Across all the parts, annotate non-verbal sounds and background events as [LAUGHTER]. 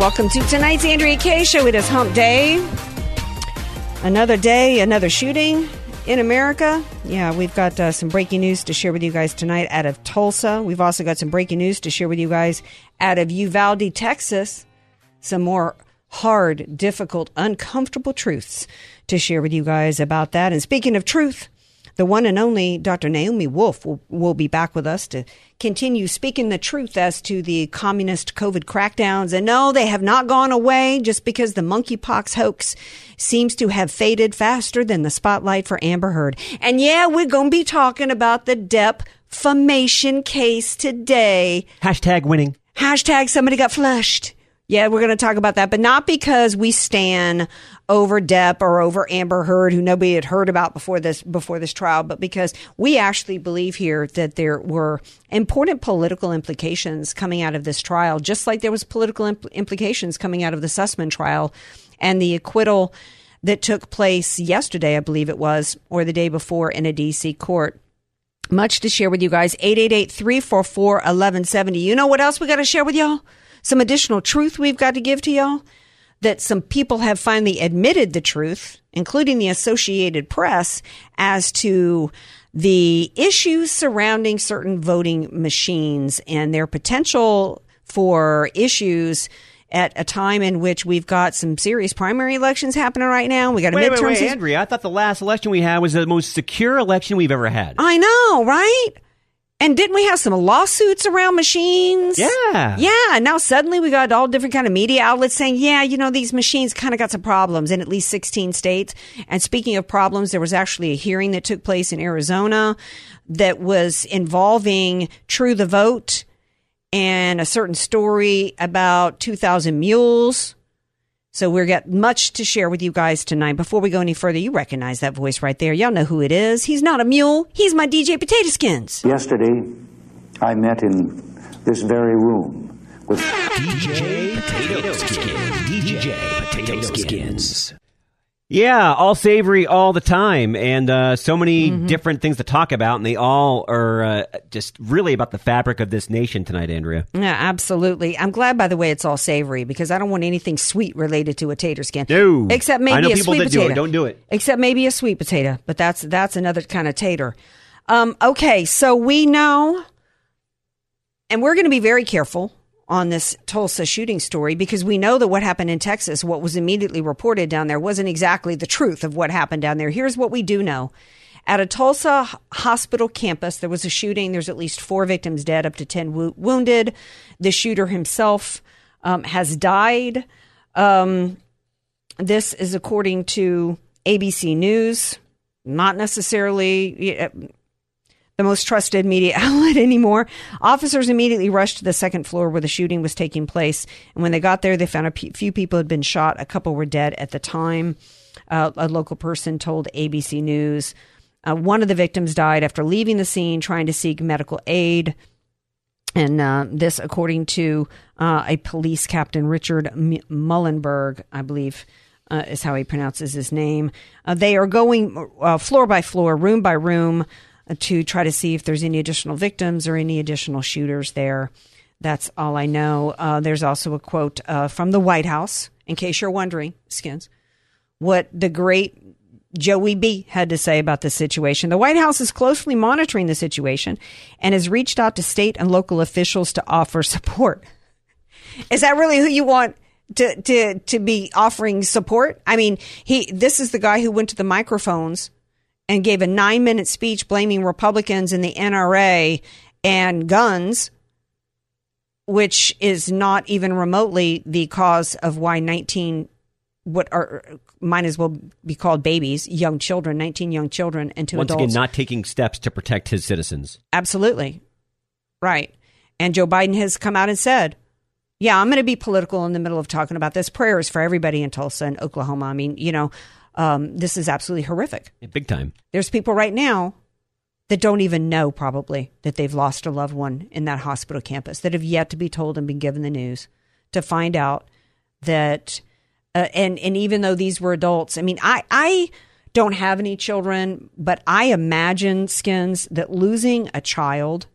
Welcome to tonight's Andrea Kaye Show. It is Hump Day. Another day, another shooting in America. Yeah, we've got uh, some breaking news to share with you guys tonight out of Tulsa. We've also got some breaking news to share with you guys out of Uvalde, Texas. Some more hard, difficult, uncomfortable truths to share with you guys about that. And speaking of truth, the one and only Dr. Naomi Wolf will, will be back with us to continue speaking the truth as to the communist COVID crackdowns. And no, they have not gone away just because the monkeypox hoax seems to have faded faster than the spotlight for Amber Heard. And yeah, we're going to be talking about the defamation case today. Hashtag winning. Hashtag somebody got flushed. Yeah, we're going to talk about that, but not because we stand over Depp or over Amber Heard, who nobody had heard about before this before this trial, but because we actually believe here that there were important political implications coming out of this trial, just like there was political impl- implications coming out of the Sussmann trial and the acquittal that took place yesterday, I believe it was, or the day before in a DC court much to share with you guys. 888-344-1170. You know what else we got to share with y'all? Some additional truth we've got to give to y'all that some people have finally admitted the truth, including the Associated Press, as to the issues surrounding certain voting machines and their potential for issues at a time in which we've got some serious primary elections happening right now. We got a Wait, midterm. wait, wait, Andrea. I thought the last election we had was the most secure election we've ever had. I know, right? And didn't we have some lawsuits around machines? Yeah. Yeah. And now suddenly we got all different kind of media outlets saying, yeah, you know, these machines kind of got some problems in at least 16 states. And speaking of problems, there was actually a hearing that took place in Arizona that was involving True the Vote and a certain story about 2,000 mules. So we've got much to share with you guys tonight. Before we go any further, you recognize that voice right there. Y'all know who it is. He's not a mule. He's my DJ Potato Skins. Yesterday, I met in this very room with DJ Potato Skins. DJ Potato Skins. Yeah, all savory all the time, and uh, so many Mm-hmm. different things to talk about, and they all are uh, just really about the fabric of this nation tonight, Andrea. Yeah, absolutely. I'm glad, by the way, it's all savory because I don't want anything sweet related to a tater skin. No. except maybe I know a people sweet that do it. potato. Don't do it. Except maybe a sweet potato, but that's that's another kind of tater. Um, okay, so we know, and we're going to be very careful on this Tulsa shooting story because we know that what happened in Texas, what was immediately reported down there, wasn't exactly the truth of what happened down there. Here's what we do know. At a Tulsa hospital campus, there was a shooting. There's at least four victims dead, up to 10 wo- wounded. The shooter himself um, has died. Um, this is according to ABC News, not necessarily the most trusted media [LAUGHS] outlet anymore. Officers immediately rushed to the second floor where the shooting was taking place. And when they got there, they found a few people had been shot. A couple were dead at the time. Uh, a local person told ABC News. Uh, one of the victims died after leaving the scene trying to seek medical aid. And uh, this, according to uh, a police captain, Richard M- Meulenberg, I believe uh, is how he pronounces his name. Uh, they are going uh, floor by floor, room by room, to try to see if there's any additional victims or any additional shooters there. That's all I know. Uh, there's also a quote uh, from the White House, in case you're wondering, Skins, what the great Joey B had to say about the situation. The White House is closely monitoring the situation and has reached out to state and local officials to offer support. Is that really who you want to to to be offering support. I mean, he this is the guy who went to the microphones and gave a nine minute speech blaming Republicans and the NRA and guns, which is not even remotely the cause of why 19 what are might as well be called babies, young children, 19 young children, and two Once adults. again, not taking steps to protect his citizens. Absolutely. Right. And Joe Biden has come out and said, yeah, I'm going to be political in the middle of talking about this. Prayers for everybody in Tulsa and Oklahoma. I mean, you know, um, this is absolutely horrific. Yeah, Big time. There's people right now that don't even know probably that they've lost a loved one in that hospital campus that have yet to be told and been given the news to find out that uh, and and even though these were adults i mean i i don't have any children but i imagine skins that losing a child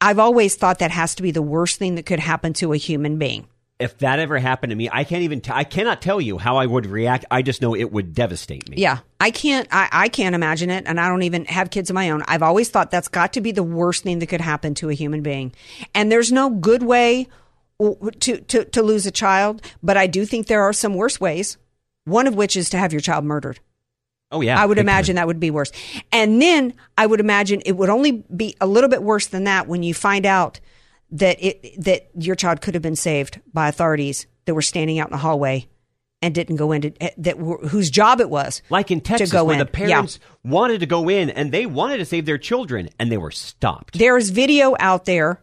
i've always thought that has to be the worst thing that could happen to a human being If that ever happened to me, I can't even. T- I cannot tell you how I would react. I just know it would devastate me. Yeah, I can't. I, I can't imagine it, and I don't even have kids of my own. I've always thought that's got to be the worst thing that could happen to a human being, and there's no good way to to to lose a child. But I do think there are some worse ways. One of which is to have your child murdered. Oh yeah. I would imagine that would be worse. And then I would imagine it would only be a little bit worse than that when you find out that it that your child could have been saved by authorities that were standing out in the hallway and didn't go into that were, whose job it was Like in Texas, to go where in. the parents wanted to go in and they wanted to save their children, and they were stopped. There's video out there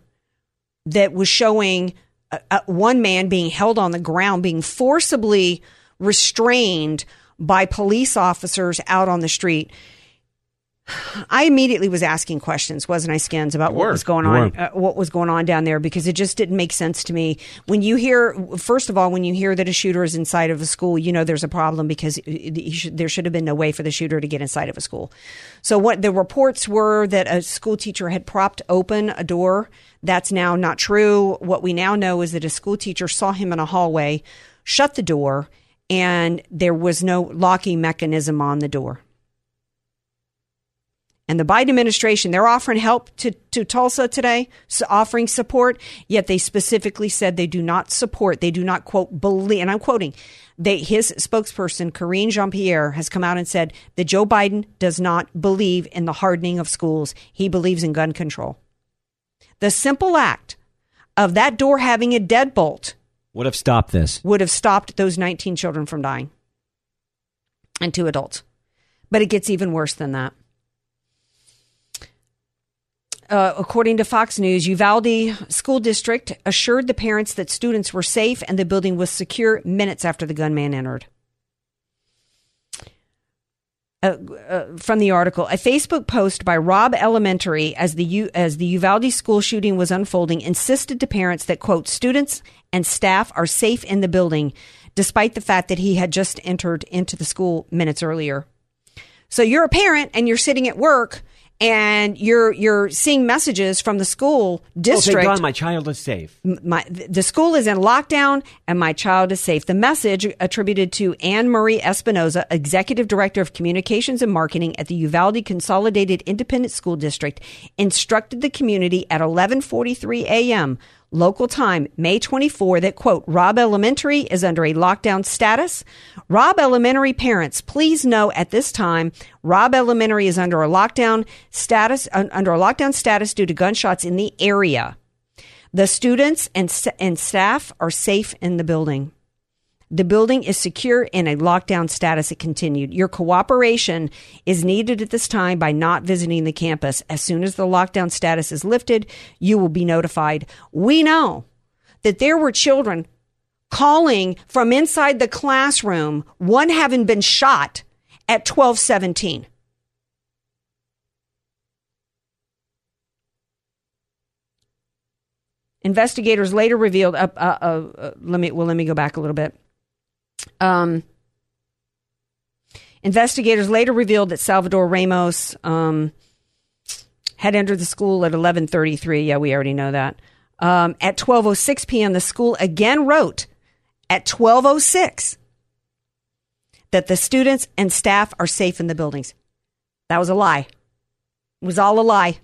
that was showing uh, uh, one man being held on the ground, being forcibly restrained by police officers out on the street. I immediately was asking questions, wasn't I, Skins, about what was going on, uh, what was going on down there, because it just didn't make sense to me. When you hear, first of all, when you hear that a shooter is inside of a school, you know there's a problem because should, there should have been no way for the shooter to get inside of a school. So what the reports were that a school teacher had propped open a door. That's now not true. What we now know is that a school teacher saw him in a hallway, shut the door, and there was no locking mechanism on the door. And the Biden administration, they're offering help to, to Tulsa today, so offering support, yet they specifically said they do not support, they do not quote believe, and I'm quoting, they, his spokesperson, Karine Jean Pierre, has come out and said that Joe Biden does not believe in the hardening of schools. He believes in gun control. The simple act of that door having a deadbolt Would have stopped this. would have stopped those 19 children from dying and two adults. But it gets even worse than that. Uh, according to Fox News, Uvalde School District assured the parents that students were safe and the building was secure minutes after the gunman entered. Uh, uh, from the article, a Facebook post by Robb Elementary as the U- as the Uvalde school shooting was unfolding insisted to parents that quote students and staff are safe in the building, despite the fact that he had just entered into the school minutes earlier. So you're a parent and you're sitting at work and you're you're seeing messages from the school Oh, district thank God, my child is safe. my the school is in lockdown and my child is safe. The message attributed to Anne Marie Espinoza, executive director of communications and marketing at the Uvalde Consolidated Independent School District, instructed the community at 11:43 a.m. local time, May 24, that quote Robb Elementary is under a lockdown status. Robb Elementary parents, please know at this time Robb Elementary is under a lockdown status un- under a lockdown status due to gunshots in the area. The students and, and staff are safe in the building. The building is secure in a lockdown status, it continued. Your cooperation is needed at this time by not visiting the campus. As soon as the lockdown status is lifted, you will be notified. We know that there were children calling from inside the classroom, one having been shot at 1217. Investigators later revealed. Uh, uh, uh, let me well, let me go back a little bit. Um, investigators later revealed that Salvador Ramos um, had entered the school at 11:33. Yeah, we already know that. Um, at 12:06 p.m., the school again wrote at 12:06 that the students and staff are safe in the buildings. That was a lie. It was all a lie.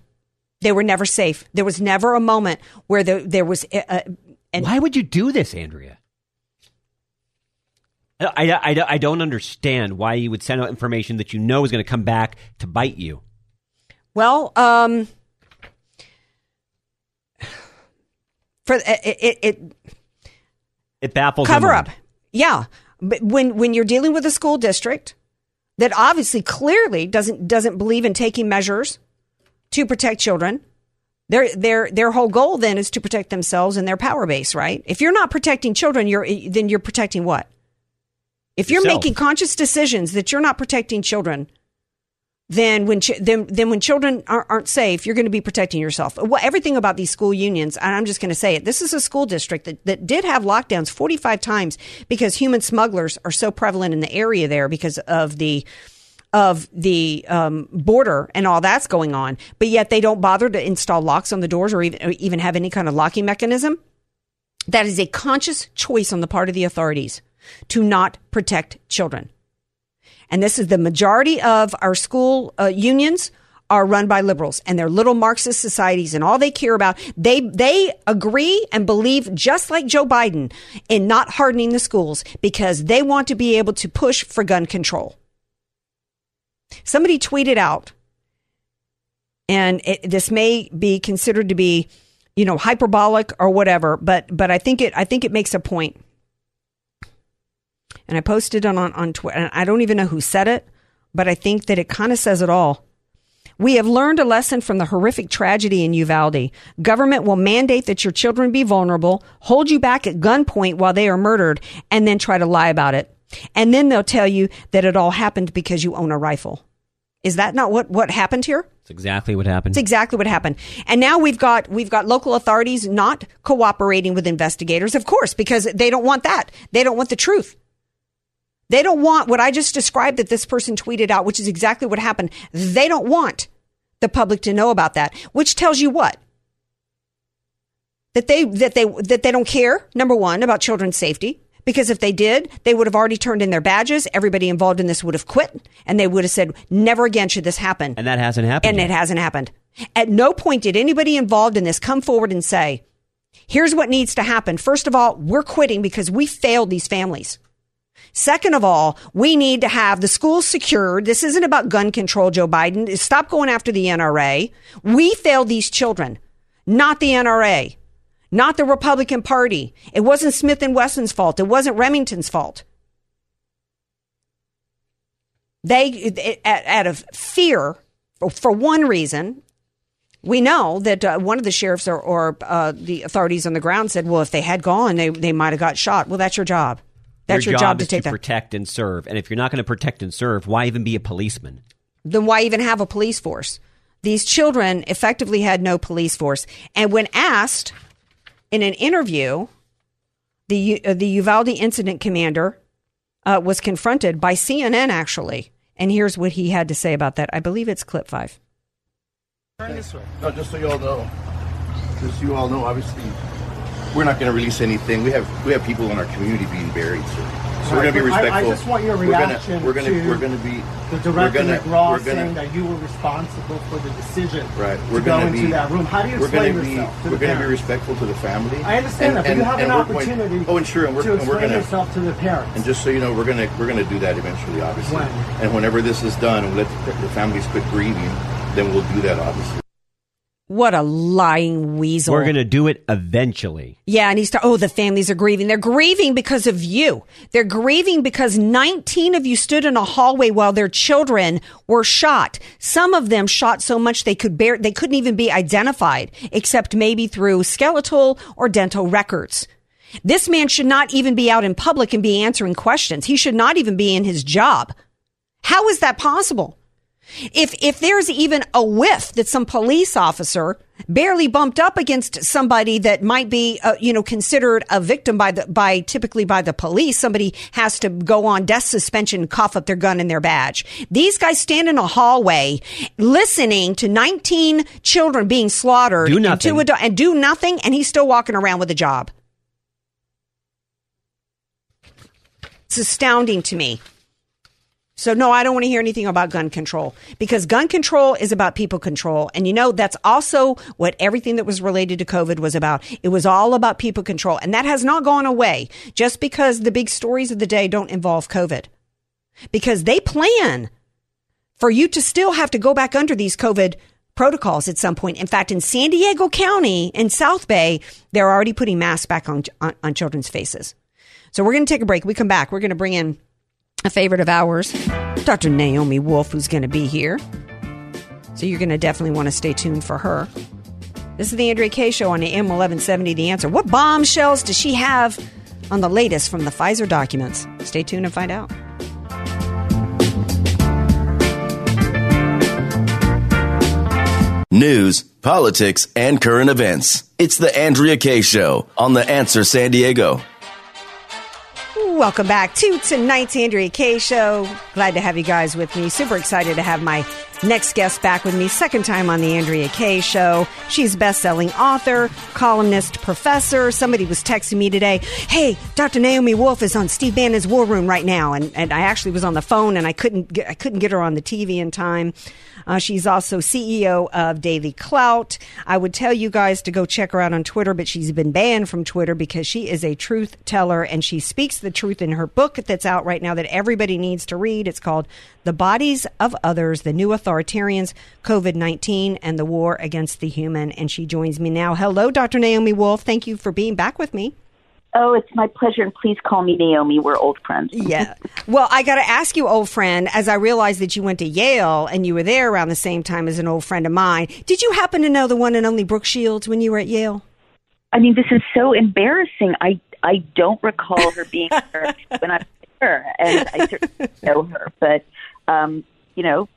They were never safe. There was never a moment where there, there was. Uh, uh, and Why would you do this, Andrea? I, I, I, don't understand why you would send out information that you know is going to come back to bite you. Well, um, for it, it, it It baffles cover up. Yeah, but when when you're dealing with a school district that obviously clearly doesn't doesn't believe in taking measures to protect children, their their their whole goal then is to protect themselves and their power base. Right? If you're not protecting children, you're then you're protecting what? If you're Yourself. making conscious decisions that you're not protecting children, then when ch- then, then when children aren't, aren't safe, you're going to be protecting yourself. Well, everything about these school unions, and I'm just going to say it. This is a school district that, that did have lockdowns 45 times because human smugglers are so prevalent in the area there because of the of the um, border and all that's going on. But yet they don't bother to install locks on the doors or even or even have any kind of locking mechanism. That is a conscious choice on the part of the authorities to not protect children. And this is the majority of our school uh, unions are run by liberals and they're little Marxist societies and all they care about, they, they agree and believe just like Joe Biden in not hardening the schools because they want to be able to push for gun control. Somebody tweeted out, and it, this may be considered to be, you know, hyperbolic or whatever, but, but I think it, I think it makes a point and I posted it on on Twitter. And I don't even know who said it, but I think that it kind of says it all. We have learned a lesson from the horrific tragedy in Uvalde. Government will mandate that your children be vulnerable, hold you back at gunpoint while they are murdered, and then try to lie about it. And then they'll tell you that it all happened because you own a rifle. Is that not what, what happened here? That's exactly what happened. It's exactly what happened. And now we've got we've got local authorities not cooperating with investigators, of course, because they don't want that. They don't want the truth. They don't want what I just described that this person tweeted out, which is exactly what happened. They don't want the public to know about that, which tells you what? That they that they that they don't care, number 1, about children's safety. Because if they did, they would have already turned in their badges. Everybody involved in this would have quit and they would have said, never again should this happen. and that hasn't happened. And yet. it hasn't happened. At no point did anybody involved in this come forward and say, here's what needs to happen. First of all, we're quitting because we failed these families. Second of all, we need to have the schools secured. This isn't about gun control, Joe Biden. Stop going after the NRA. We failed these children, not the NRA, not the Republican Party. It wasn't Smith and Wesson's fault. It wasn't Remington's fault. They, out of fear, for- for one reason, we know that uh, one of the sheriffs or, or uh, the authorities on the ground said, well, if they had gone, they, they might have got shot. Well, that's your job. That's your, job, to is take to that. protect and serve. And if you're not going to protect and serve, why even be a policeman? then why even have a police force? These children effectively had no police force. And when asked in an interview, the uh, the Uvalde incident commander uh, was confronted by CNN actually, and here's what he had to say about that. I believe it's clip five. Turn this No, just so you all know, just so you all know, obviously, we're not going to release anything. We have we have people in our community being buried, so, so we're going to be I- I just want your We're gonna- reaction We're going to to we're going to be The we're director gonna, McCraw we're saying gonna, that you were responsible for the decision right. to We're go going into to be that room. How do you we're explain gonna be yourself to we're going to be respectful to the family. I understand that, but you have an we're going- opportunity oh, and sure, and we're, to and we're explain going yourself to the parents. And just so you know, we're gonna we're gonna do that eventually, obviously. When? And whenever this is done, and let the, the families quit grieving, then we'll do that, obviously. What a lying weasel! We're going to do it eventually. Yeah, and he's ta- oh, the families are grieving. They're grieving because of you. They're grieving because 19 of you stood in a hallway while their children were shot. Some of them shot so much they could bear, they couldn't even be identified, except maybe through skeletal or dental records. This man should not even be out in public and be answering questions. He should not even be in his job. How is that possible? If if there's even a whiff that some police officer barely bumped up against somebody that might be uh, you know considered a victim by the by typically by the police, somebody has to go on death suspension, cough up their gun and their badge. These guys stand in a hallway listening to 19 children being slaughtered Do and nothing. two adu- and do nothing, and he's still walking around with a job. It's astounding to me. So no, I don't want to hear anything about gun control because gun control is about people control. And you know, that's also what everything that was related to COVID was about. It was all about people control. And that has not gone away just because the big stories of the day don't involve COVID because they plan for you to still have to go back under these COVID protocols at some point. In fact, in San Diego County in South Bay, they're already putting masks back on, on, on children's faces. So we're going to take a break. We come back. We're going to bring in a favorite of ours, Dr. Naomi Wolf, who's going to be here. So you're going to definitely want to stay tuned for her. This is the Andrea Kaye show on the M1170 The Answer. What bombshells does she have on the latest from the Pfizer documents? Stay tuned and find out. News, politics, and current events. It's the Andrea Kaye Show on The Answer San Diego. Welcome back to tonight's Andrea Kaye Show. Glad to have you guys with me. Super excited to have my next guest back with me. Second time on the Andrea Kaye Show. She's best-selling author, columnist, professor. Somebody was texting me today. Hey, Dr. Naomi Wolf is on Steve Bannon's War Room right now, and, and I actually was on the phone and I couldn't get, I couldn't get her on the TV in time. Uh, she's also CEO of Daily Clout. I would tell you guys to go check her out on Twitter, but she's been banned from Twitter because she is a truth teller and she speaks the truth in her book that's out right now that everybody needs to read. It's called The Bodies of Others, The New Authoritarians, COVID 19, and the War Against the Human. And she joins me now. Hello, Dr. Naomi Wolf. Thank you for being back with me. Oh, it's my pleasure, and please call me Naomi. We're old friends. [LAUGHS] Yeah. Well, I got to ask you, old friend, as I realized that you went to Yale and you were there around the same time as an old friend of mine. Did you happen to know the one and only Brooke Shields when you were at Yale? I mean, this is so embarrassing. I I don't recall her being [LAUGHS] there when I was there, and I certainly [LAUGHS] know her, but um, you know,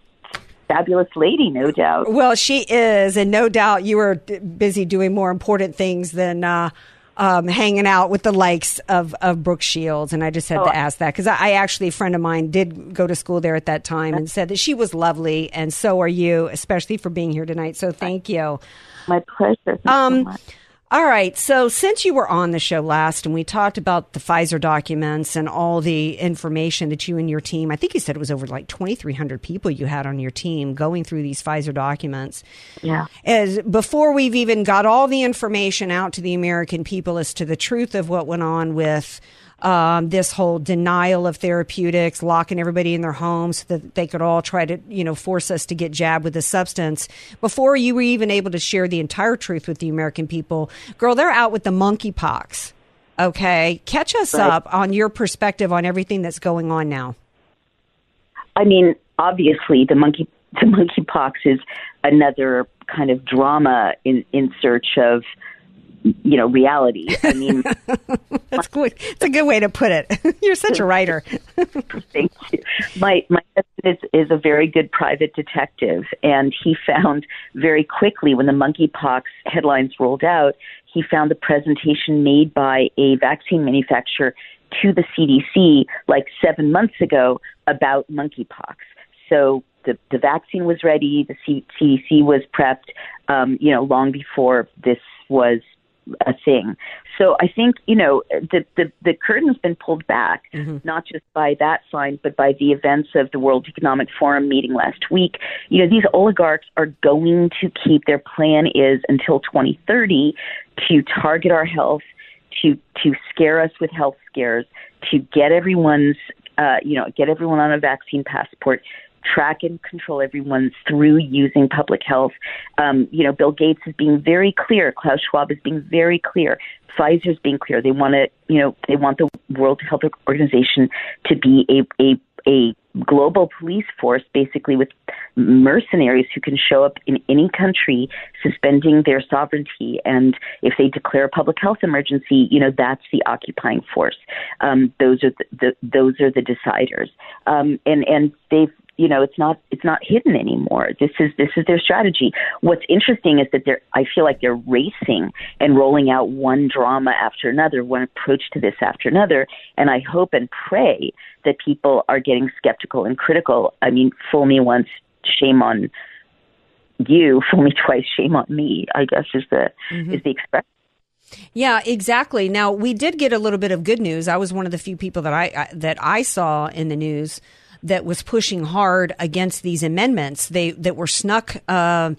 fabulous lady, no doubt. Well, she is, and no doubt you were busy doing more important things than uh, um, hanging out with the likes of, of Brooke Shields. And I just had Oh. to ask that because I, I actually, a friend of mine did go to school there at that time and said that she was lovely, and so are you, especially for being here tonight. So thank you. My pleasure. Thank so Um, much. All right. So since you were on the show last and we talked about the Pfizer documents and all the information that you and your team, I think you said it was over like 2,300 people you had on your team going through these Pfizer documents. Yeah. As before we've even got all the information out to the American people as to the truth of what went on with um, this whole denial of therapeutics, locking everybody in their homes so that they could all try to, you know, force us to get jabbed with the substance. Before you were even able to share the entire truth with the American people, girl, they're out with the monkeypox. Okay, catch us Right. up on your perspective on everything that's going on now. I mean, obviously, the monkey the monkeypox is another kind of drama in in search of you know reality. I mean, [LAUGHS] That's good. It's a good way to put it. [LAUGHS] You're such a writer. [LAUGHS] Thank you. My my husband is, is a very good private detective, and he found very quickly when the monkeypox headlines rolled out, he found the presentation made by a vaccine manufacturer to the CDC like seven months ago about monkeypox. So the the vaccine was ready, the C- CDC was prepped, um, you know, long before this was a thing. So I think you know the the, the curtain's been pulled back, not just by that sign, but by the events of the World Economic Forum meeting last week. You know, these oligarchs are going to keep their plan is until 2030 to target our health, to to scare us with health scares, to get everyone's uh, you know get everyone on a vaccine passport track and control everyone through using public health. Um, you know, Bill Gates is being very clear. Klaus Schwab is being very clear. Pfizer is being clear. They want to, you know, they want the World Health Organization to be a a a global police force, basically with mercenaries who can show up in any country, suspending their sovereignty. And if they declare a public health emergency, you know, that's the occupying force. Um, those are the, the those are the deciders. Um, and and they've you know it's not it's not hidden anymore. This is this is their strategy. What's interesting is that they're i feel like they're racing and rolling out one drama after another one approach to this after another. And i hope and pray that people are getting skeptical and critical. I mean fool me once shame on you. [LAUGHS] Fool me twice shame on me i guess is the mm-hmm. is the expression. Yeah, exactly. Now we did get a little bit of good news. I was one of the few people that I, I that I saw in the news that was pushing hard against these amendments. They that were snuck uh,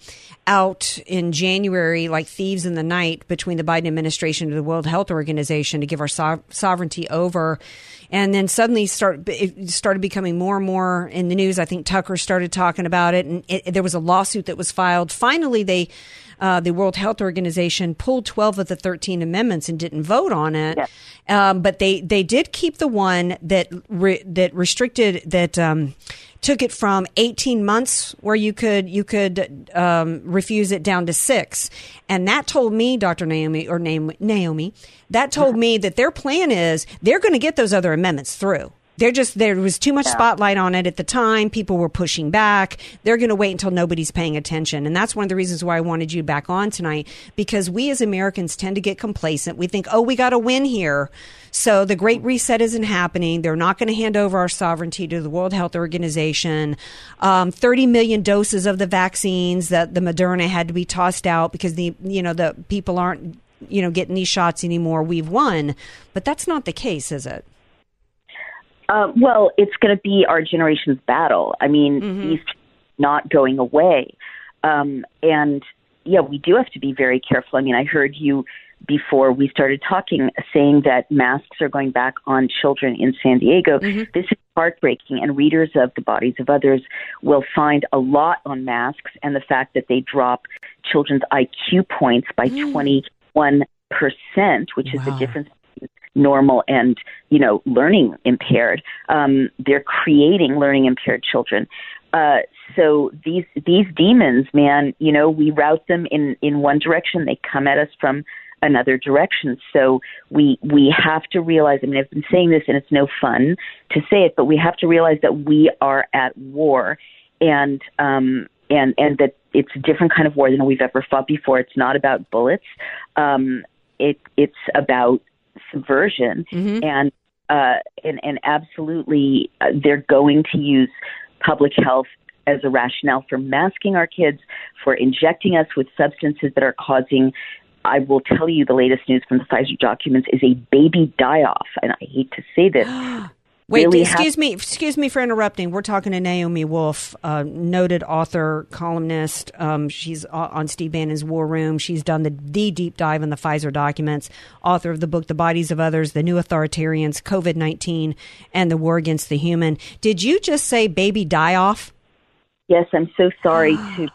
out in January like thieves in the night between the Biden administration and the World Health Organization to give our so- sovereignty over. And then suddenly start it started becoming more and more in the news. I think Tucker started talking about it, and it, there was a lawsuit that was filed. Finally, they uh, the World Health Organization pulled 12 of the 13 amendments and didn't vote on it. Um, but they, they did keep the one that re- that restricted that um, took it from 18 months where you could you could um, refuse it down to six, and that told me, Dr. Naomi or Naomi, that told me that their plan is they're going to get those other amendments through. They're just there was too much spotlight on it at the time. People were pushing back. They're going to wait until nobody's paying attention, and that's one of the reasons why I wanted you back on tonight because we as Americans tend to get complacent. We think, oh, we got to win here. So the Great Reset isn't happening. They're not going to hand over our sovereignty to the World Health Organization. Um, Thirty million doses of the vaccines that the Moderna had to be tossed out because the you know the people aren't you know getting these shots anymore. We've won, but that's not the case, is it? Uh, well, it's going to be our generation's battle. I mean, Mm-hmm. these not going away, um, and yeah, we do have to be very careful. I mean, I heard you before we started talking saying that masks are going back on children in San Diego. This is heartbreaking, and readers of the bodies of others will find a lot on masks and the fact that they drop children's IQ points by one percent, which is the difference normal and you know learning impaired. Um, they're creating learning impaired children. Uh, so these these demons man you know we route them in in one direction. They come at us from another direction. So we we have to realize i mean i've been saying this and it's no fun to say it but we have to realize that we are at war and um and and that it's a different kind of war than we've ever fought before. It's not about bullets. Um it it's about subversion and uh, and and absolutely uh, they're going to use public health as a rationale for masking our kids for injecting us with substances that are causing I will tell you the latest news from the Pfizer documents is a baby die off and I hate to say this [GASPS] Wait, really excuse me, excuse me for interrupting. We're talking to Naomi Wolf, uh, noted author, columnist. Um, she's on Steve Bannon's War Room. She's done the, the deep dive in the Pfizer documents. Author of the book "The Bodies of Others: The New Authoritarians, COVID nineteen, and the War Against the Human." Did you just say "baby die off"? Yes, I'm so sorry [GASPS] to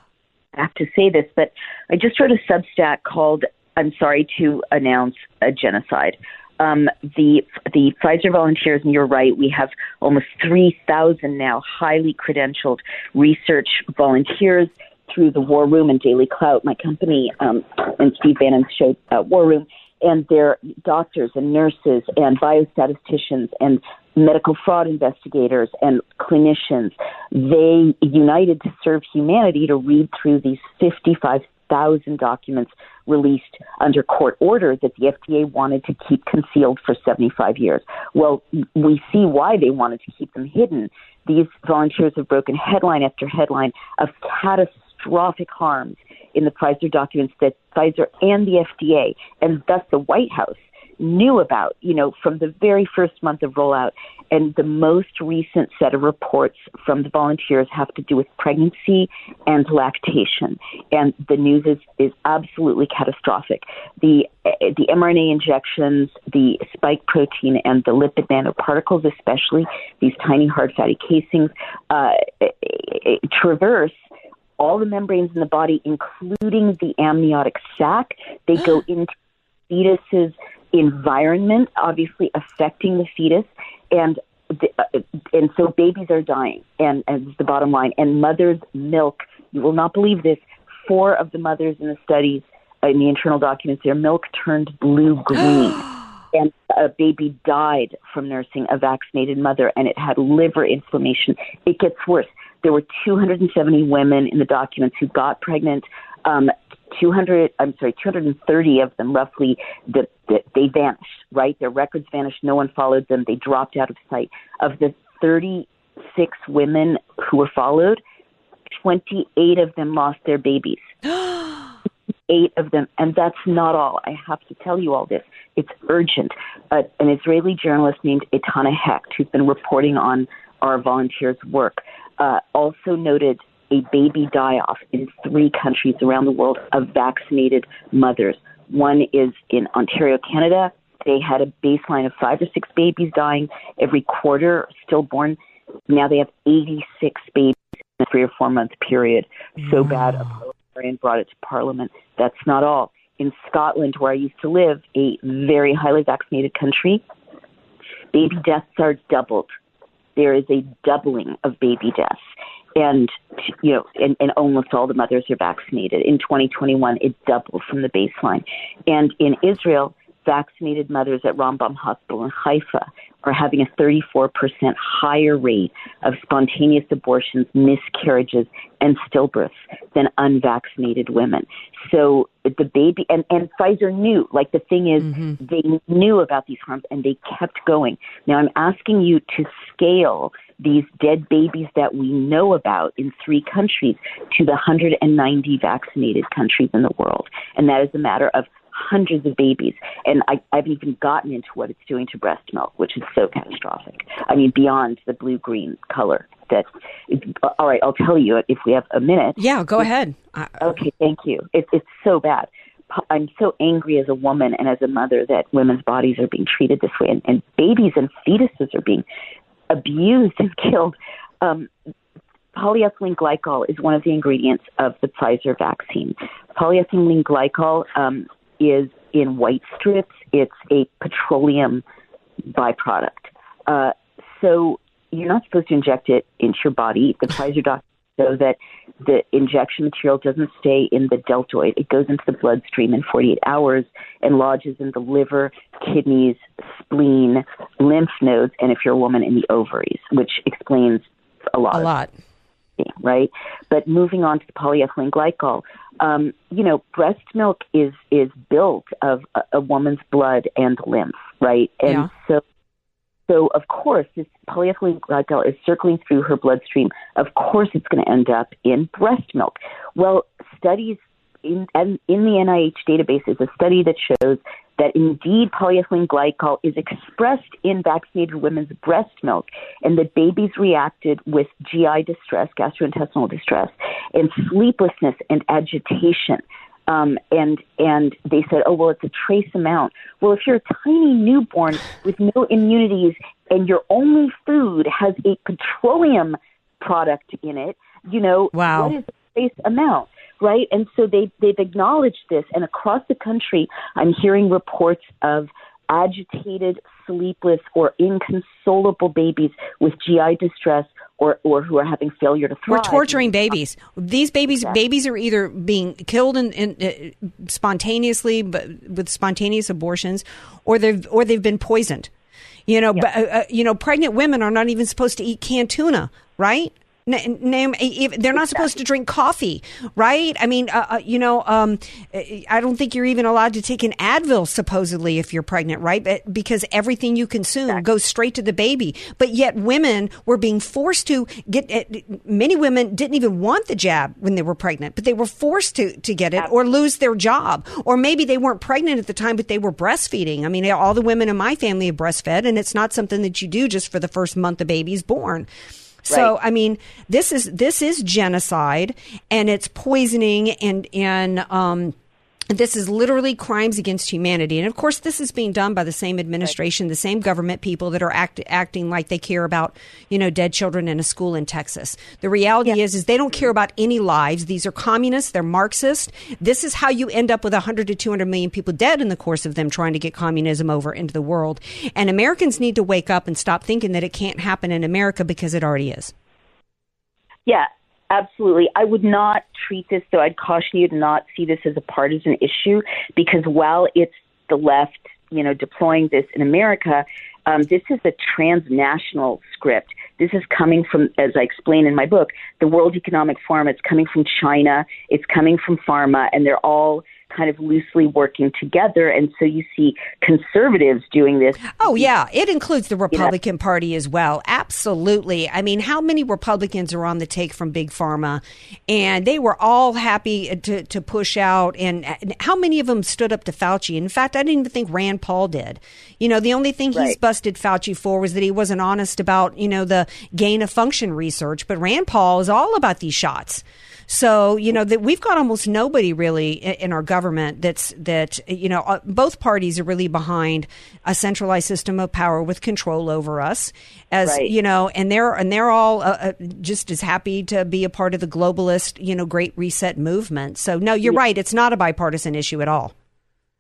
have to say this, but I just wrote a Substack called "I'm sorry to announce a genocide." Um, the the Pfizer volunteers, and you're right, we have almost 3,000 now highly credentialed research volunteers through the War Room and Daily Clout, my company, um, and Steve Bannon's show, uh, War Room, and they're doctors and nurses and biostatisticians and medical fraud investigators and clinicians. They united to serve humanity to read through these 55,000 documents released under court order that the FDA wanted to keep concealed for 75 years. Well, we see why they wanted to keep them hidden. These volunteers have broken headline after headline of catastrophic harms in the Pfizer documents that Pfizer and the FDA, and thus the White House, knew about, you know, from the very first month of rollout. And the most recent set of reports from the volunteers have to do with pregnancy and lactation. And the news is, is absolutely catastrophic. The, the mRNA injections, the spike protein, and the lipid nanoparticles, especially these tiny hard fatty casings, uh, traverse all the membranes in the body, including the amniotic sac. They go [GASPS] into fetus's environment, obviously affecting the fetus, and uh, and so babies are dying, and as the bottom line. And mother's milk, you will not believe this. Four of the mothers in the studies, in the internal documents, their milk turned blue green. [GASPS] And a baby died from nursing a vaccinated mother, and it had liver inflammation. It gets worse. There were 270 women in the documents who got pregnant. Um, 200, I'm sorry, 230 of them roughly, that that they vanished, right? Their records vanished. No one followed them. They dropped out of sight. Of the 36 women who were followed, 28 of them lost their babies. [GASPS] Eight of them, and that's not all. I have to tell you all this. It's urgent. Uh, an Israeli journalist named Etana Hecht, who's been reporting on our volunteers work. Uh, also noted a baby die off in three countries around the world of vaccinated mothers. One is in Ontario, Canada. They had a baseline of five or six babies dying every quarter, stillborn. Now they have 86 babies in a three or four month period. So bad, a parliamentarian brought it to Parliament. That's not all. In Scotland, where I used to live, a very highly vaccinated country, baby deaths are doubled. There is a doubling of baby deaths. And you know, and, and almost all the mothers are vaccinated. In 2021, it doubled from the baseline. And in Israel, vaccinated mothers at Rambam Hospital in Haifa are having a 34% higher rate of spontaneous abortions, miscarriages, and stillbirths than unvaccinated women. So the baby, and, and Pfizer knew, like the thing is, mm-hmm. they knew about these harms and they kept going. Now I'm asking you to scale these dead babies that we know about in three countries to the 190 vaccinated countries in the world. And that is a matter of hundreds of babies. And I, I haven't even gotten into what it's doing to breast milk, which is so catastrophic. I mean, beyond the blue green color. That, all right, I'll tell you if we have a minute. Yeah, go ahead. Okay, thank you. It, it's so bad. I'm so angry as a woman and as a mother that women's bodies are being treated this way, and, and babies and fetuses are being abused and [LAUGHS] killed. Um, polyethylene glycol is one of the ingredients of the Pfizer vaccine. Polyethylene glycol um, is in white strips. It's a petroleum byproduct. Uh, so you're not supposed to inject it into your body. The [LAUGHS] Pfizer doctors show that the injection material doesn't stay in the deltoid. It goes into the bloodstream in 48 hours and lodges in the liver, kidneys, spleen, lymph nodes, and if you're a woman, in the ovaries, which explains a lot. A lot. Right? But moving on to the polyethylene glycol, um, you know, breast milk is is built of a, a woman's blood and lymph, right? And Yeah. so so of course this polyethylene glycol is circling through her bloodstream. Of course it's going to end up in breast milk. Well, studies in and in the NIH database is a study that shows that indeed polyethylene glycol is expressed in vaccinated women's breast milk and that babies reacted with GI distress, gastrointestinal distress, and sleeplessness and agitation. Um, and and they said, oh well, it's a trace amount. Well, if you're a tiny newborn with no immunities and your only food has a petroleum product in it, you know, Wow. what is the trace amount? Right, and so they they've acknowledged this, and across the country, I'm hearing reports of agitated, sleepless, or inconsolable babies with GI distress, or or who are having failure to thrive. We're torturing babies. These babies, babies are either being killed in, in, uh, spontaneously, but with spontaneous abortions, or they've or they've been poisoned. You know, but, uh, uh, you know, pregnant women are not even supposed to eat canned tuna, right? N- Name, they're not supposed to drink coffee, right? I mean, uh, uh, you know, um, I don't think you're even allowed to take an Advil supposedly if you're pregnant, right? But because everything you consume goes straight to the baby. But yet, women were being forced to get. uh, Many women didn't even want the jab when they were pregnant, but they were forced to to get it or lose their job, or maybe they weren't pregnant at the time, but they were breastfeeding. I mean, all the women in my family have breastfed, and it's not something that you do just for the first month the baby's born. So I mean, this is this is genocide, and it's poisoning, and and um, this is literally crimes against humanity. And of course, this is being done by the same administration, the same government people that are act, acting like they care about you know dead children in a school in Texas. The reality is, is they don't care mm-hmm. about any lives. These are communists. They're Marxist. This is how you end up with 100 to 200 million people dead in the course of them trying to get communism over into the world. And Americans need to wake up and stop thinking that it can't happen in America because it already is. Yeah, absolutely. I would not treat this, though, I'd caution you to not see this as a partisan issue because while it's the left, you know, deploying this in America, um, this is a transnational script. This is coming from, as I explain in my book, the World Economic Forum. It's coming from China. It's coming from pharma, and they're all kind of loosely working together. And so you see conservatives doing this. Oh yeah, it includes the Republican Party as well. Absolutely. I mean, how many Republicans are on the take from Big Pharma? And they were all happy to, to push out. And and how many of them stood up to Fauci? In fact, I didn't even think Rand Paul did. You know, the only thing he's busted Fauci for was that he wasn't honest about, you know, the gain of function research. But Rand Paul is all about these shots. So you know that we've got almost nobody really in our government that's that you know uh, both parties are really behind a centralized system of power with control over us as Right. you know and they're and they're all uh, uh, just as happy to be a part of the globalist you know great reset movement. So no, you're right. It's not a bipartisan issue at all.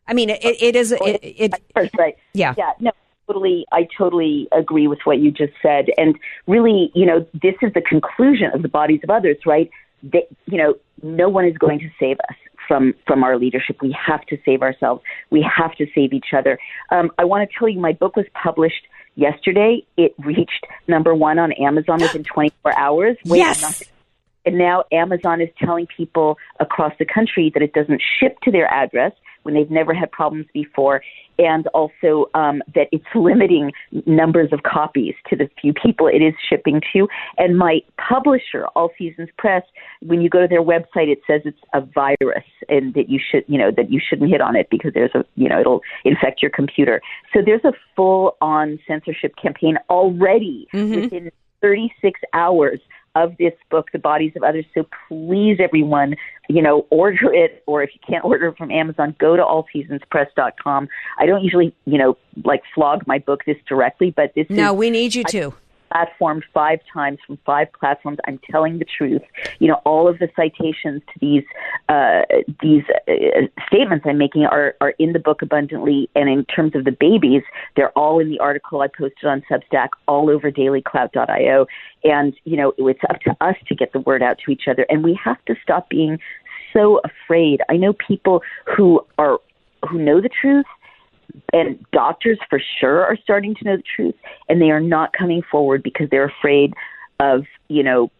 I mean, it, it is. It, it, right. Yeah. Yeah. No. Totally, I totally agree with what you just said, and really, you know, this is the conclusion of the bodies of others, right? They, you know, no one is going to save us from from our leadership. We have to save ourselves. We have to save each other. Um, I want to tell you, my book was published yesterday. It reached number one on Amazon [GASPS] within 24 hours. Yes. and now Amazon is telling people across the country that it doesn't ship to their address when they've never had problems before, and also um, that it's limiting numbers of copies to the few people it is shipping to. And my publisher, All Seasons Press, when you go to their website, it says it's a virus and that you should, you know, that you shouldn't hit on it because there's a, you know, it'll infect your computer. So there's a full-on censorship campaign already within 36 hours of this book, The Bodies of Others. So please, everyone, you know, order it, or if you can't order it from Amazon, go to allseasonspress.com. I don't usually, you know, like flog my book this directly, but this no, is we need you to. Platformed five times from five platforms. I'm telling the truth. You know, all of the citations to these uh, these uh, statements I'm making are are in the book abundantly. And in terms of the babies, they're all in the article I posted on Substack, all over DailyClout.io. And you know, it's up to us to get the word out to each other, and we have to stop being so afraid. I know people who are who know the truth and doctors for sure are starting to know the truth and they are not coming forward because they're afraid of you know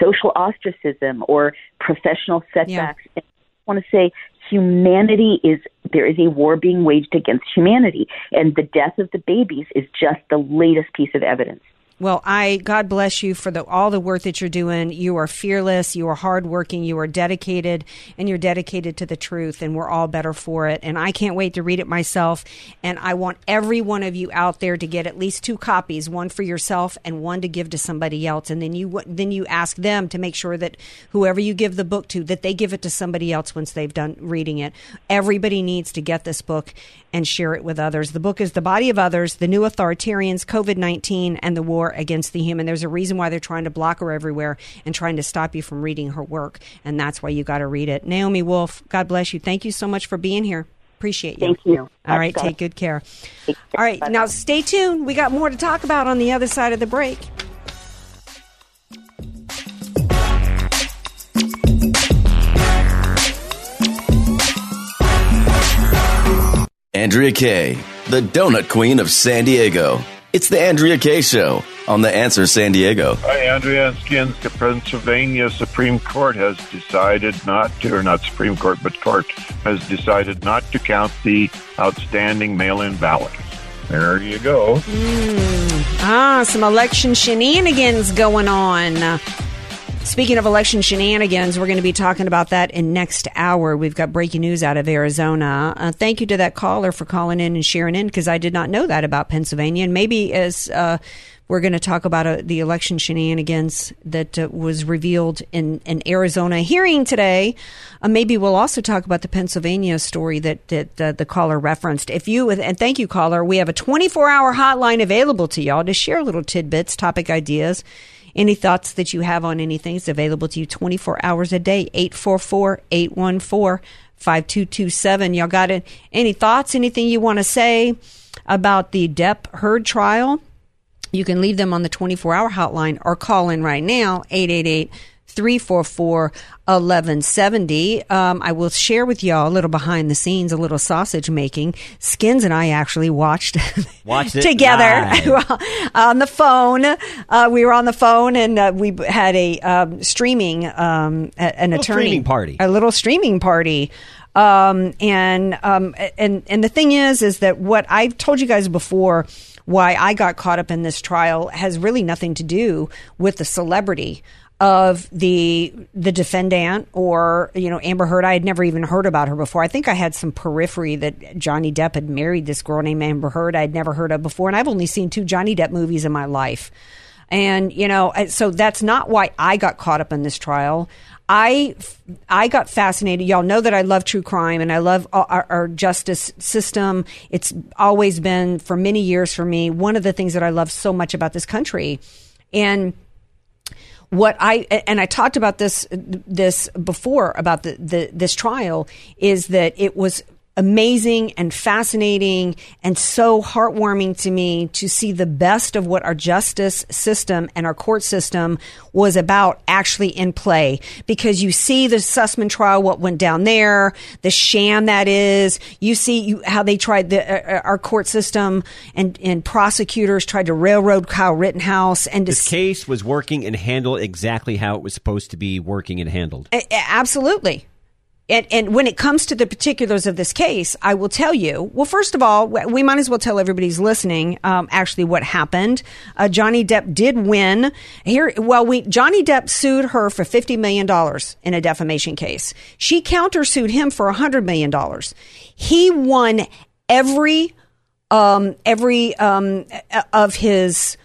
social ostracism or professional setbacks. And I want to say humanity is there is a war being waged against humanity and the death of the babies is just the latest piece of evidence Well, I God bless you for the all the work that you're doing. You are fearless, you are hardworking, you are dedicated, and you're dedicated to the truth, and we're all better for it. And I can't wait to read it myself. And I want every one of you out there to get at least two copies, one for yourself and one to give to somebody else. And then you then you ask them to make sure that whoever you give the book to, that they give it to somebody else once they've done reading it. Everybody needs to get this book and share it with others. The book is The Body of Others, The New Authoritarians, COVID 19, and the War Against the Human. There's a reason why they're trying to block her everywhere and trying to stop you from reading her work. And that's why you got to read it. Naomi Wolf, God bless you. Thank you so much for being here. Appreciate you. Thank you. All right, Bye. take good care. All right, now stay tuned. We got more to talk about on the other side of the break. Andrea Kaye, the donut queen of San Diego. It's the Andrea Kaye Show on The Answer San Diego. Hi, Andrea Skins. The Pennsylvania Supreme Court has decided not to, or not Supreme Court, but court has decided not to count the outstanding mail-in ballots. There you go. Ah, some election shenanigans going on. Speaking of election shenanigans, we're going to be talking about that in next hour. We've got breaking news out of Arizona. Uh, thank you to that caller for calling in and sharing in because I did not know that about Pennsylvania. And maybe as uh, we're going to talk about uh, the election shenanigans that uh, was revealed in an Arizona hearing today, uh, maybe we'll also talk about the Pennsylvania story that that uh, the caller referenced. If you and thank you, caller, we have a 24 hour hotline available to y'all to share little tidbits, topic ideas. Any thoughts that you have on anything is available to you 24 hours a day, 844 814 5227. Y'all got it? Any thoughts, anything you want to say about the Depp Heard trial? You can leave them on the 24 hour hotline or call in right now, 888 344 1170. Um, I will share with y'all a little behind the scenes, a little sausage making. Skins and I actually watched [LAUGHS] Watched together [LAUGHS] on the phone. Uh, we were on the phone and uh, we had a um, streaming, um, a- an attorney streaming party. a little streaming party. Um, and um, and and the thing is, is that what I've told you guys before, why I got caught up in this trial has really nothing to do with the celebrity of the the defendant or you know Amber Heard. I had never even heard about her before. I think I had some periphery that Johnny Depp had married this girl named Amber Heard I'd never heard of before, and I've only seen two Johnny Depp movies in my life. And you know, so that's not why I got caught up in this trial. I I got fascinated. Y'all know that I love true crime and I love our, our justice system. It's always been for many years for me one of the things that I love so much about this country. And what I and I talked about this this before about the, the this trial is that it was amazing and fascinating and so heartwarming to me to see the best of what our justice system and our court system was about actually in play because you see the Sussmann trial what went down there the sham that is you see you, how they tried the uh, our court system and and prosecutors tried to railroad Kyle Rittenhouse and This case was working and handled exactly how it was supposed to be working and handled. A- Absolutely. And, and when it comes to the particulars of this case, I will tell you. Well, first of all, we might as well tell everybody who's listening um, actually what happened. Uh, Johnny Depp did win here. Well, we Johnny Depp sued her for fifty million dollars in a defamation case. She countersued him for hundred million dollars. He won every um, every um, of his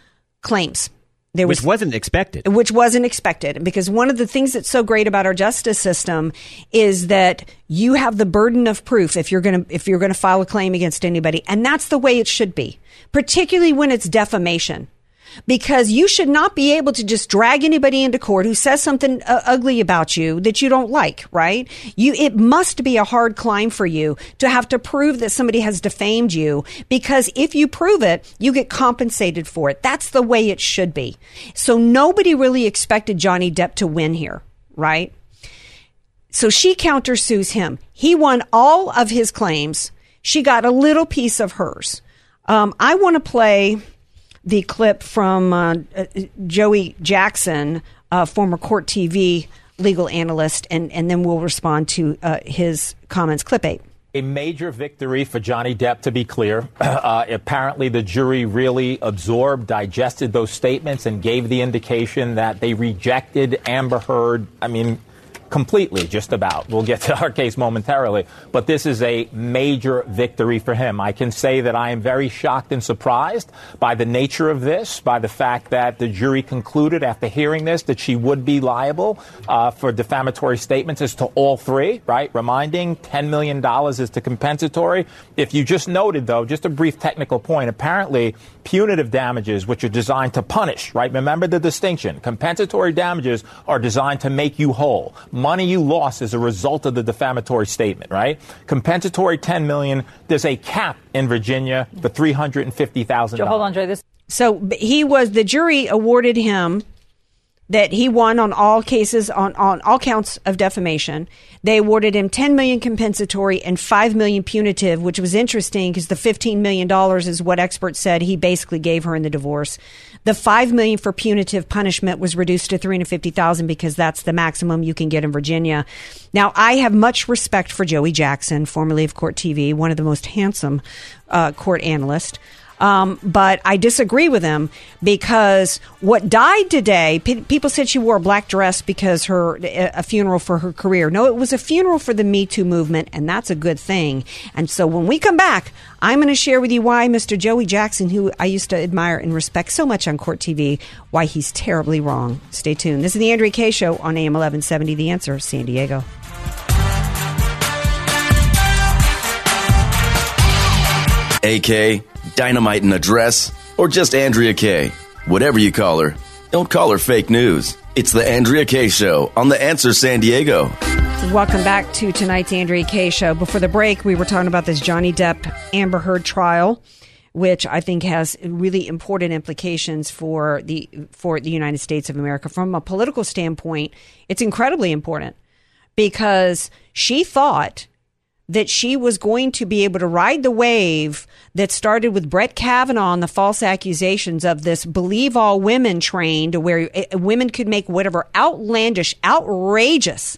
claims. There which wasn't expected. which wasn't expected. Because one of the things that's so great about our justice system is that you have the burden of proof if you're going to if you're going to file a claim against anybody. And that's the way it should be particularly when it's defamation because you should not be able to just drag anybody into court who says something uh, ugly about you that you don't like, right? You, it must be a hard climb for you to have to prove that somebody has defamed you because if you prove it, you get compensated for it. That's the way it should be. So nobody really expected Johnny Depp to win here, right? So she countersues him. He won all of his claims. She got a little piece of hers. Um, I want to play the clip from uh, uh, Joey Jackson, uh, former Court TV legal analyst, and, and then we'll respond to uh, his comments. Clip eight. A major victory for Johnny Depp, to be clear. [CLEARS THROAT] Uh, apparently, the jury really absorbed, digested those statements, and gave the indication that they rejected Amber Heard. I mean, completely, just about. We'll get to [LAUGHS] our case momentarily. But this is a major victory for him. I can say that I am very shocked and surprised by the nature of this, by the fact that the jury concluded after hearing this that she would be liable uh, for defamatory statements as to all three, right? Reminding $10 million is to compensatory. If you just noted, though, just a brief technical point, apparently punitive damages, which are designed to punish, right? Remember the distinction. Compensatory damages are designed to make you whole. Money you lost as a result of the defamatory statement, right? Compensatory 10 million. There's a cap in Virginia for $350,000. Hold on, Joe. This so he was the jury awarded him that he won on all cases on, on all counts of defamation. They awarded him 10 million compensatory and 5 million punitive, which was interesting because the 15 million dollars is what experts said he basically gave her in the divorce. The 5 million for punitive punishment was reduced to 350,000 because that's the maximum you can get in Virginia. Now, I have much respect for Joey Jackson, formerly of Court TV, one of the most handsome uh, court analysts. Um, but I disagree with him because what died today, pe- people said she wore a black dress because her a funeral for her career. No, it was a funeral for the Me Too movement, and that's a good thing. And so when we come back, I'm going to share with you why Mr. Joey Jackson, who I used to admire and respect so much on Court TV, why he's terribly wrong. Stay tuned. This is the Andrea Kaye Show on AM 1170. The Answer, San Diego. AK, Dynamite in a Dress, or just Andrea Kaye. Whatever you call her, don't call her fake news. It's the Andrea Kaye Show on The Answer San Diego. Welcome back to tonight's Andrea Kaye show. Before the break, we were talking about this Johnny Depp Amber Heard trial, which I think has really important implications for the for the United States of America from a political standpoint. It's incredibly important because she thought that she was going to be able to ride the wave that started with Brett Kavanaugh and the false accusations of this believe all women train to where uh, women could make whatever outlandish, outrageous,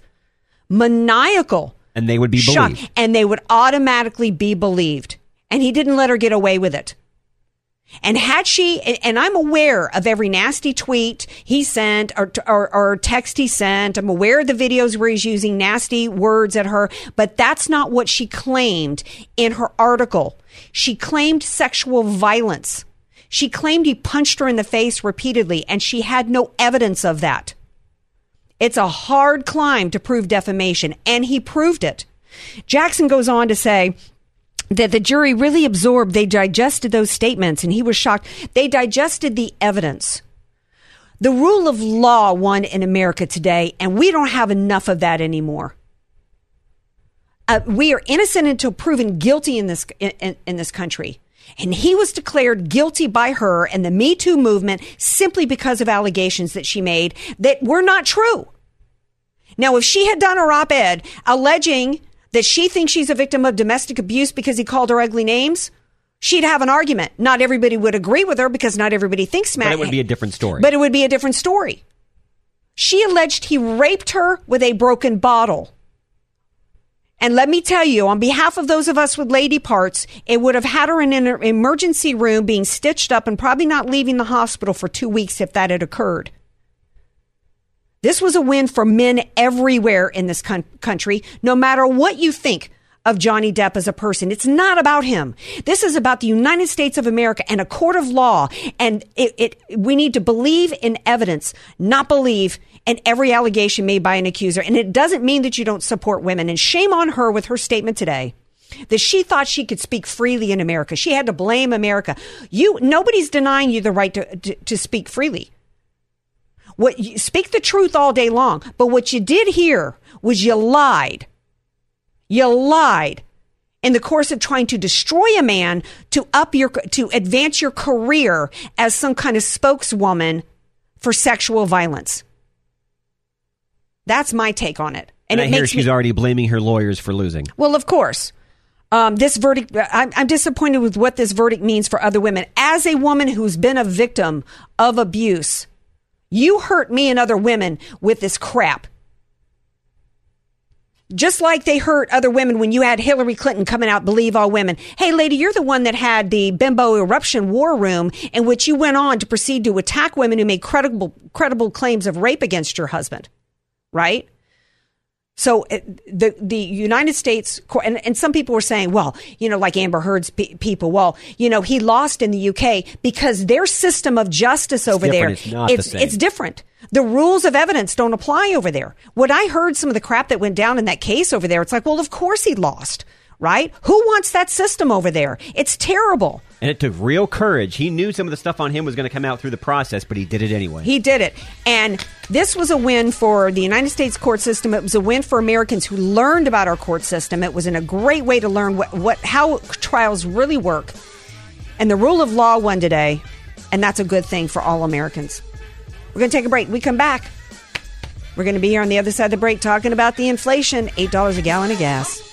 maniacal And they would be shot, believed. and they would automatically be believed. And he didn't let her get away with it. And had she, and I'm aware of every nasty tweet he sent or, or, or, text he sent. I'm aware of the videos where he's using nasty words at her, but that's not what she claimed in her article. She claimed sexual violence. She claimed he punched her in the face repeatedly, and she had no evidence of that. It's a hard climb to prove defamation, and he proved it. Jackson goes on to say, that the jury really absorbed, they digested those statements, and he was shocked. They digested the evidence. The rule of law won in America today, and we don't have enough of that anymore. Uh, we are innocent until proven guilty in this in, in this country. And he was declared guilty by her and the Me Too movement simply because of allegations that she made that were not true. Now, if she had done a op ed alleging that she thinks she's a victim of domestic abuse because he called her ugly names, she'd have an argument. Not everybody would agree with her because not everybody thinks Matt. But it would be a different story. But it would be a different story. She alleged he raped her with a broken bottle. And let me tell you, on behalf of those of us with lady parts, it would have had her in an emergency room being stitched up and probably not leaving the hospital for two weeks if that had occurred. This was a win for men everywhere in this con- country, no matter what you think of Johnny Depp as a person. It's not about him. This is about the United States of America and a court of law. And it, it, we need to believe in evidence, not believe in every allegation made by an accuser. And it doesn't mean that you don't support women. And shame on her with her statement today that she thought she could speak freely in America. She had to blame America. You, nobody's denying you the right to, to, to speak freely. What you, speak the truth all day long, but what you did here was you lied. You lied in the course of trying to destroy a man to up your to advance your career as some kind of spokeswoman for sexual violence. That's my take on it. And, and I hear she's me, already blaming her lawyers for losing. Well, of course. Um, this verdict, I'm, I'm disappointed with what this verdict means for other women. As a woman who's been a victim of abuse, you hurt me and other women with this crap. Just like they hurt other women when you had Hillary Clinton coming out, believe all women. Hey, lady, you're the one that had the bimbo eruption war room in which you went on to proceed to attack women who made credible, credible claims of rape against your husband. Right? So the the United States and, and some people were saying, well, you know, like Amber Heard's pe- people, well, you know, he lost in the UK because their system of justice over it's there, it's it's, the it's different. The rules of evidence don't apply over there. When I heard some of the crap that went down in that case over there, it's like, well, of course he lost right? Who wants that system over there? It's terrible. And it took real courage. He knew some of the stuff on him was going to come out through the process, but he did it anyway. He did it. And this was a win for the United States court system. It was a win for Americans who learned about our court system. It was in a great way to learn what, what how trials really work. And the rule of law won today, and that's a good thing for all Americans. We're going to take a break. We come back. We're going to be here on the other side of the break talking about the inflation, $8 a gallon of gas.